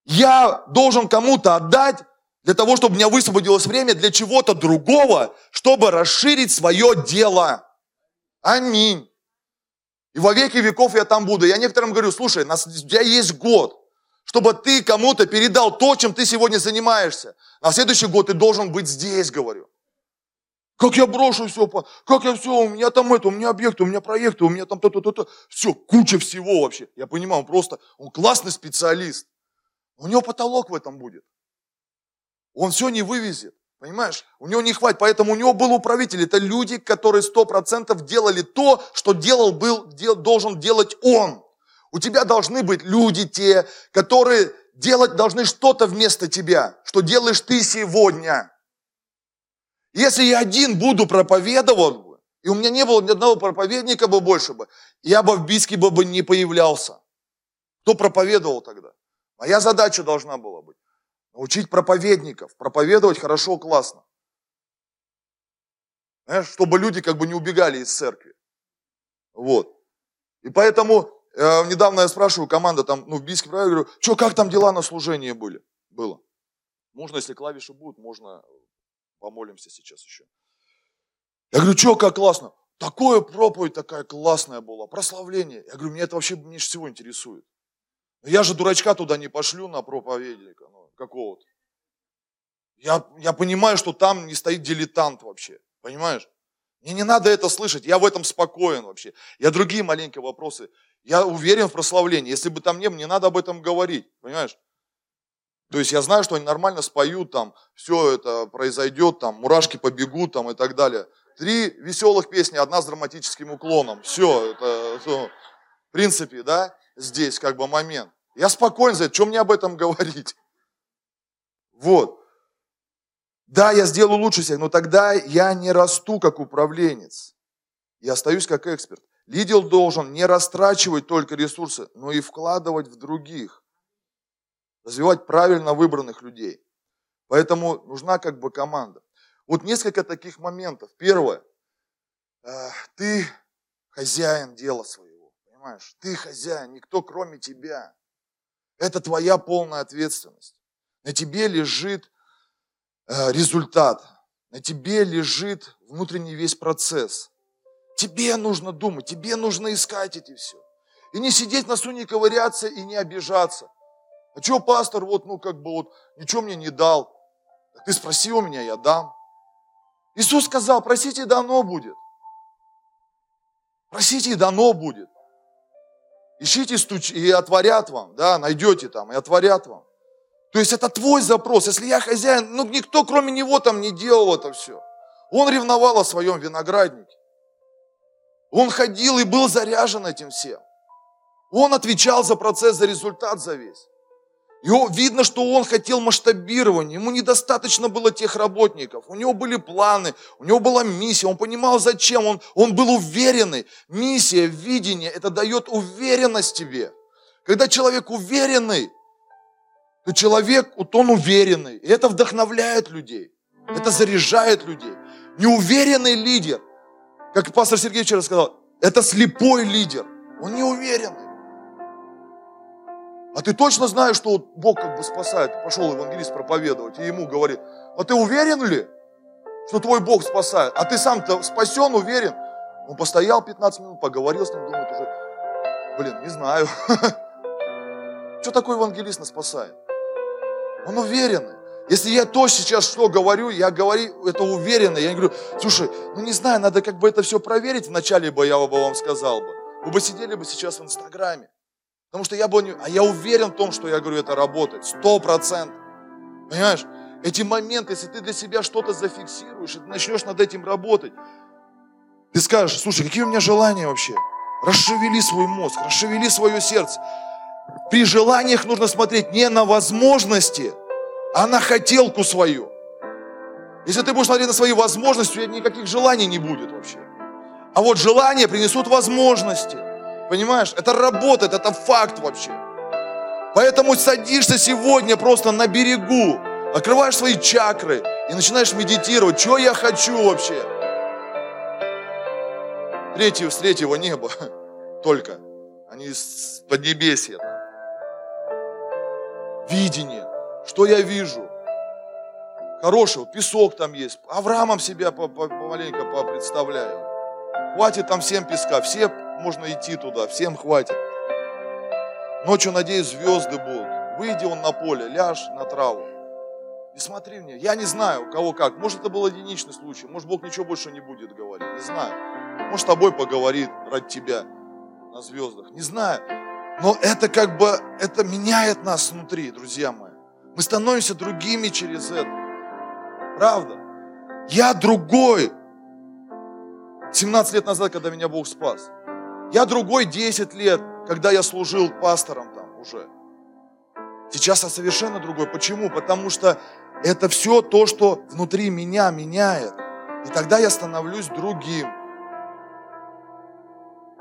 Я должен кому-то отдать для того, чтобы у меня высвободилось время для чего-то другого, чтобы расширить свое дело. Аминь. И во веки веков я там буду. Я некоторым говорю, слушай, у тебя есть год чтобы ты кому-то передал то, чем ты сегодня занимаешься. На следующий год ты должен быть здесь, говорю. Как я брошу все, как я все, у меня там это, у меня объекты, у меня проекты, у меня там то-то, то-то. Все, куча всего вообще. Я понимаю, он просто, он классный специалист. У него потолок в этом будет. Он все не вывезет. Понимаешь? У него не хватит, поэтому у него был управитель. Это люди, которые сто процентов делали то, что делал, был, дел, должен делать он. У тебя должны быть люди те, которые делать должны что-то вместо тебя, что делаешь ты сегодня. Если я один буду проповедовать, и у меня не было ни одного проповедника бы больше бы, я бы в Бийске бы не появлялся. Кто проповедовал тогда? Моя задача должна была быть научить проповедников, проповедовать хорошо, классно. Знаешь, чтобы люди как бы не убегали из церкви. Вот. И поэтому Э, недавно я спрашиваю, команда там, ну, в Бийске, я говорю, что, как там дела на служении были? Было. Можно, если клавиши будут, можно помолимся сейчас еще. Я говорю, что, как классно? Такое проповедь такая классная была, прославление. Я говорю, мне это вообще меньше всего интересует. Я же дурачка туда не пошлю на проповедника ну, какого-то. Я, я понимаю, что там не стоит дилетант вообще, понимаешь? Мне не надо это слышать, я в этом спокоен вообще. Я другие маленькие вопросы я уверен в прославлении. Если бы там не было, не надо об этом говорить, понимаешь? То есть я знаю, что они нормально споют, там, все это произойдет, там, мурашки побегут, там, и так далее. Три веселых песни, одна с драматическим уклоном. Все, это, все, в принципе, да, здесь как бы момент. Я спокоен за это, что мне об этом говорить? Вот. Да, я сделаю лучше себя, но тогда я не расту как управленец. Я остаюсь как эксперт. Лидер должен не растрачивать только ресурсы, но и вкладывать в других. Развивать правильно выбранных людей. Поэтому нужна как бы команда. Вот несколько таких моментов. Первое. Э, ты хозяин дела своего. Понимаешь? Ты хозяин, никто кроме тебя. Это твоя полная ответственность. На тебе лежит э, результат. На тебе лежит внутренний весь процесс. Тебе нужно думать, тебе нужно искать эти все. И не сидеть на суне ковыряться и не обижаться. А что пастор вот, ну как бы вот, ничего мне не дал. Ты спроси у меня, я дам. Иисус сказал, просите, дано будет. Просите, и дано будет. Ищите, стуч... и отворят вам, да, найдете там, и отворят вам. То есть это твой запрос. Если я хозяин, ну никто кроме него там не делал это все. Он ревновал о своем винограднике. Он ходил и был заряжен этим всем. Он отвечал за процесс, за результат, за весь. И видно, что он хотел масштабирования, ему недостаточно было тех работников, у него были планы, у него была миссия, он понимал зачем, он, он был уверенный. Миссия, видение, это дает уверенность тебе. Когда человек уверенный, то человек, вот он уверенный, и это вдохновляет людей, это заряжает людей. Неуверенный лидер, как пастор Сергей вчера сказал, это слепой лидер, он не уверенный. А ты точно знаешь, что Бог как бы спасает? Пошел евангелист проповедовать, и ему говорит, а ты уверен ли, что твой Бог спасает? А ты сам-то спасен, уверен? Он постоял 15 минут, поговорил с ним, думает уже, блин, не знаю. Что такое евангелист нас спасает? Он уверенный. Если я то сейчас что говорю, я говорю это уверенно. Я говорю, слушай, ну не знаю, надо как бы это все проверить. Вначале бы я бы вам сказал бы. Вы бы сидели бы сейчас в Инстаграме. Потому что я был не... А я уверен в том, что я говорю, это работает. Сто процентов. Понимаешь? Эти моменты, если ты для себя что-то зафиксируешь, и ты начнешь над этим работать, ты скажешь, слушай, какие у меня желания вообще? Расшевели свой мозг, расшевели свое сердце. При желаниях нужно смотреть не на возможности, а на хотелку свою. Если ты будешь смотреть на свои возможности, у тебя никаких желаний не будет вообще. А вот желания принесут возможности. Понимаешь? Это работает, это факт вообще. Поэтому садишься сегодня просто на берегу, открываешь свои чакры и начинаешь медитировать. Что я хочу вообще? Третьего, с третьего неба только. Они с поднебесья. Видение. Что я вижу? Хорошего, песок там есть. Авраамом себя помаленько представляю. Хватит там всем песка, все можно идти туда, всем хватит. Ночью, надеюсь, звезды будут. Выйди он на поле, ляжь на траву. И смотри мне, я не знаю, у кого как. Может, это был единичный случай, может, Бог ничего больше не будет говорить, не знаю. Может, с тобой поговорит ради тебя на звездах, не знаю. Но это как бы, это меняет нас внутри, друзья мои. Мы становимся другими через это. Правда? Я другой. 17 лет назад, когда меня Бог спас. Я другой 10 лет, когда я служил пастором там уже. Сейчас я совершенно другой. Почему? Потому что это все то, что внутри меня меняет. И тогда я становлюсь другим.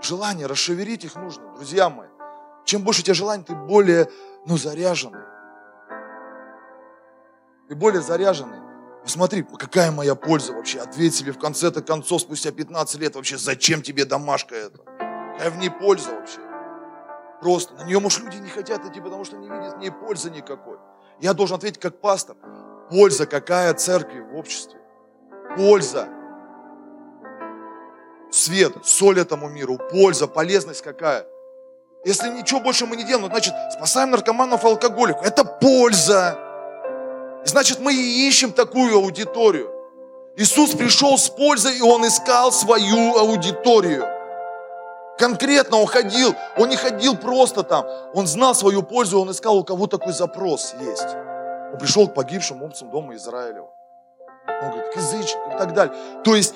Желание, расшевелить их нужно, друзья мои. Чем больше у тебя желаний, ты более ну, заряженный. Ты более заряженный. Посмотри, какая моя польза вообще. Ответь себе в конце-то концов, спустя 15 лет, вообще, зачем тебе домашка это? Какая в ней польза вообще? Просто. На нее, может, люди не хотят идти, потому что не видят в ней пользы никакой. Я должен ответить как пастор. Польза какая церкви в обществе? Польза. Свет, соль этому миру, польза, полезность какая? Если ничего больше мы не делаем, значит, спасаем наркоманов и алкоголиков. Это польза. Значит, мы и ищем такую аудиторию. Иисус пришел с пользой, и Он искал свою аудиторию. Конкретно он ходил, он не ходил просто там. Он знал свою пользу, он искал, у кого такой запрос есть. Он пришел к погибшим овцам дома Израилева. Он говорит, к язычникам и так далее. То есть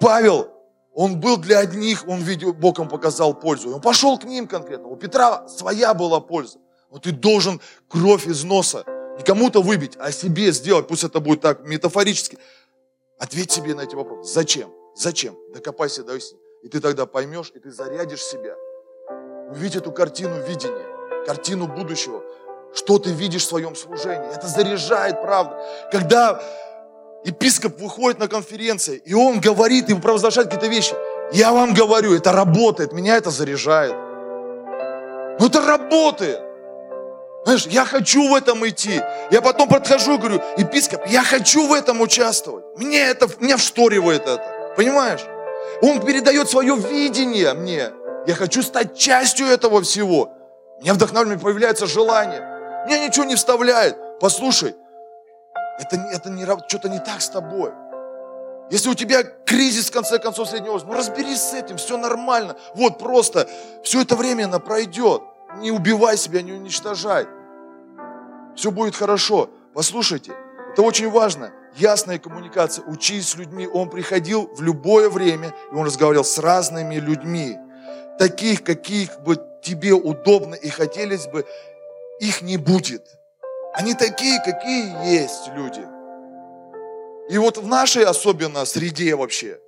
Павел, он был для одних, он видел, Бог ему показал пользу. Он пошел к ним конкретно. У Петра своя была польза. Но ты должен кровь из носа не кому-то выбить, а себе сделать. Пусть это будет так метафорически. Ответь себе на эти вопросы. Зачем? Зачем? Докопайся до истины. И ты тогда поймешь, и ты зарядишь себя. Увидь эту картину видения, картину будущего. Что ты видишь в своем служении. Это заряжает, правда. Когда епископ выходит на конференции, и он говорит, и провозглашает какие-то вещи. Я вам говорю, это работает, меня это заряжает. Ну это работает. Знаешь, я хочу в этом идти. Я потом подхожу и говорю, епископ, я хочу в этом участвовать. Мне это, меня вшторивает это. Понимаешь? Он передает свое видение мне. Я хочу стать частью этого всего. Меня вдохновляет, появляется желание. Меня ничего не вставляет. Послушай, это, это не, что-то не так с тобой. Если у тебя кризис, в конце концов, среднего возраста, ну разберись с этим, все нормально. Вот просто все это временно пройдет. Не убивай себя, не уничтожай. Все будет хорошо. Послушайте, это очень важно. Ясная коммуникация. Учись с людьми. Он приходил в любое время, и он разговаривал с разными людьми. Таких, каких бы тебе удобно и хотелось бы, их не будет. Они такие, какие есть люди. И вот в нашей особенно среде вообще,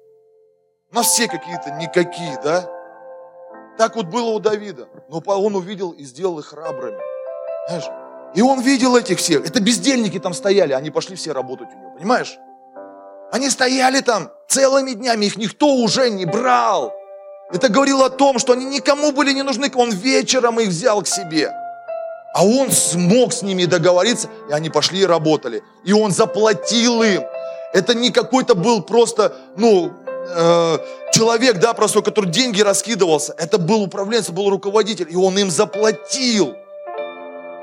у нас все какие-то никакие, да? Так вот было у Давида. Но он увидел и сделал их храбрыми. Знаешь? И он видел этих всех. Это бездельники там стояли, они пошли все работать у него, понимаешь? Они стояли там целыми днями, их никто уже не брал. Это говорило о том, что они никому были не нужны, он вечером их взял к себе. А он смог с ними договориться, и они пошли и работали. И он заплатил им. Это не какой-то был просто, ну, э, человек, да, простой, который деньги раскидывался. Это был управленец, был руководитель, и он им заплатил.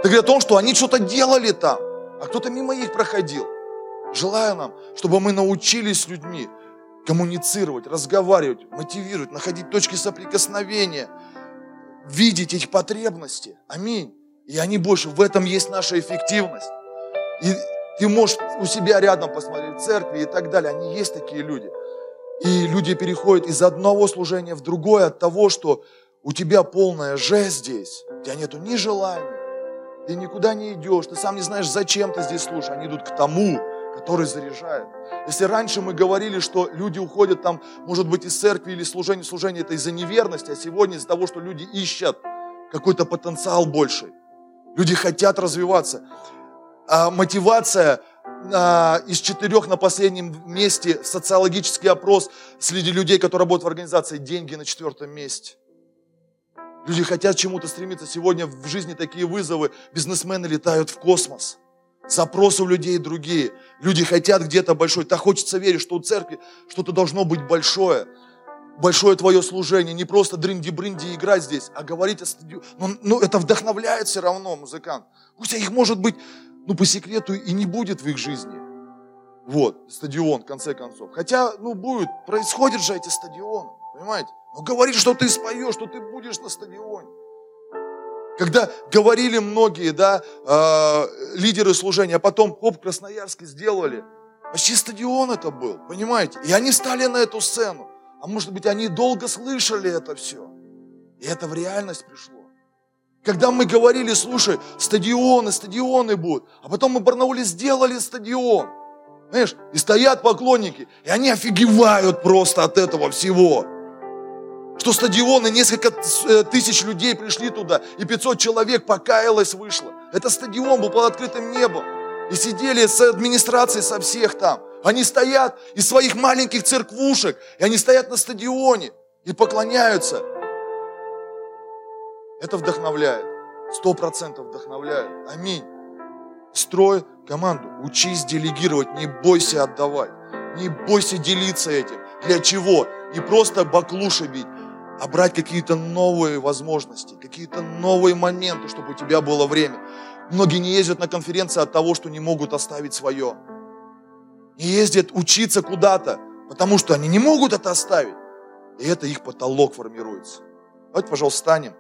Это говорит о том, что они что-то делали там, а кто-то мимо их проходил. Желаю нам, чтобы мы научились с людьми коммуницировать, разговаривать, мотивировать, находить точки соприкосновения, видеть их потребности. Аминь. И они больше, в этом есть наша эффективность. И ты можешь у себя рядом посмотреть, церкви и так далее. Они есть такие люди. И люди переходят из одного служения в другое от того, что у тебя полная жесть здесь. У тебя нету ни желания, ты никуда не идешь, ты сам не знаешь, зачем ты здесь служишь. Они идут к тому, который заряжает. Если раньше мы говорили, что люди уходят там, может быть, из церкви или служения, служения это из-за неверности, а сегодня из-за того, что люди ищут какой-то потенциал больший. Люди хотят развиваться. А мотивация а, из четырех на последнем месте социологический опрос среди людей, которые работают в организации, деньги на четвертом месте. Люди хотят чему-то стремиться. Сегодня в жизни такие вызовы. Бизнесмены летают в космос. Запросы у людей другие. Люди хотят где-то большой. Так хочется верить, что у церкви что-то должно быть большое. Большое твое служение. Не просто дрынди-брынди играть здесь, а говорить о стадионе. Но, но ну, это вдохновляет все равно музыкант. Пусть их может быть, ну по секрету и не будет в их жизни. Вот, стадион, в конце концов. Хотя, ну будет, происходят же эти стадионы, понимаете? Но говорит, что ты споешь, что ты будешь на стадионе. Когда говорили многие, да, э, лидеры служения, а потом, хоп, Красноярске сделали. Почти стадион это был, понимаете? И они стали на эту сцену. А может быть, они долго слышали это все. И это в реальность пришло. Когда мы говорили, слушай, стадионы, стадионы будут. А потом мы в Барнауле сделали стадион. Знаешь, и стоят поклонники, и они офигевают просто от этого всего что стадионы, несколько э, тысяч людей пришли туда, и 500 человек покаялось, вышло. Это стадион был под открытым небом. И сидели с администрацией со всех там. Они стоят из своих маленьких церквушек, и они стоят на стадионе и поклоняются. Это вдохновляет. Сто процентов вдохновляет. Аминь. Строй команду. Учись делегировать. Не бойся отдавать. Не бойся делиться этим. Для чего? Не просто баклуши бить, а брать какие-то новые возможности, какие-то новые моменты, чтобы у тебя было время. Многие не ездят на конференции от того, что не могут оставить свое. Не ездят учиться куда-то, потому что они не могут это оставить. И это их потолок формируется. Давайте, пожалуйста, встанем.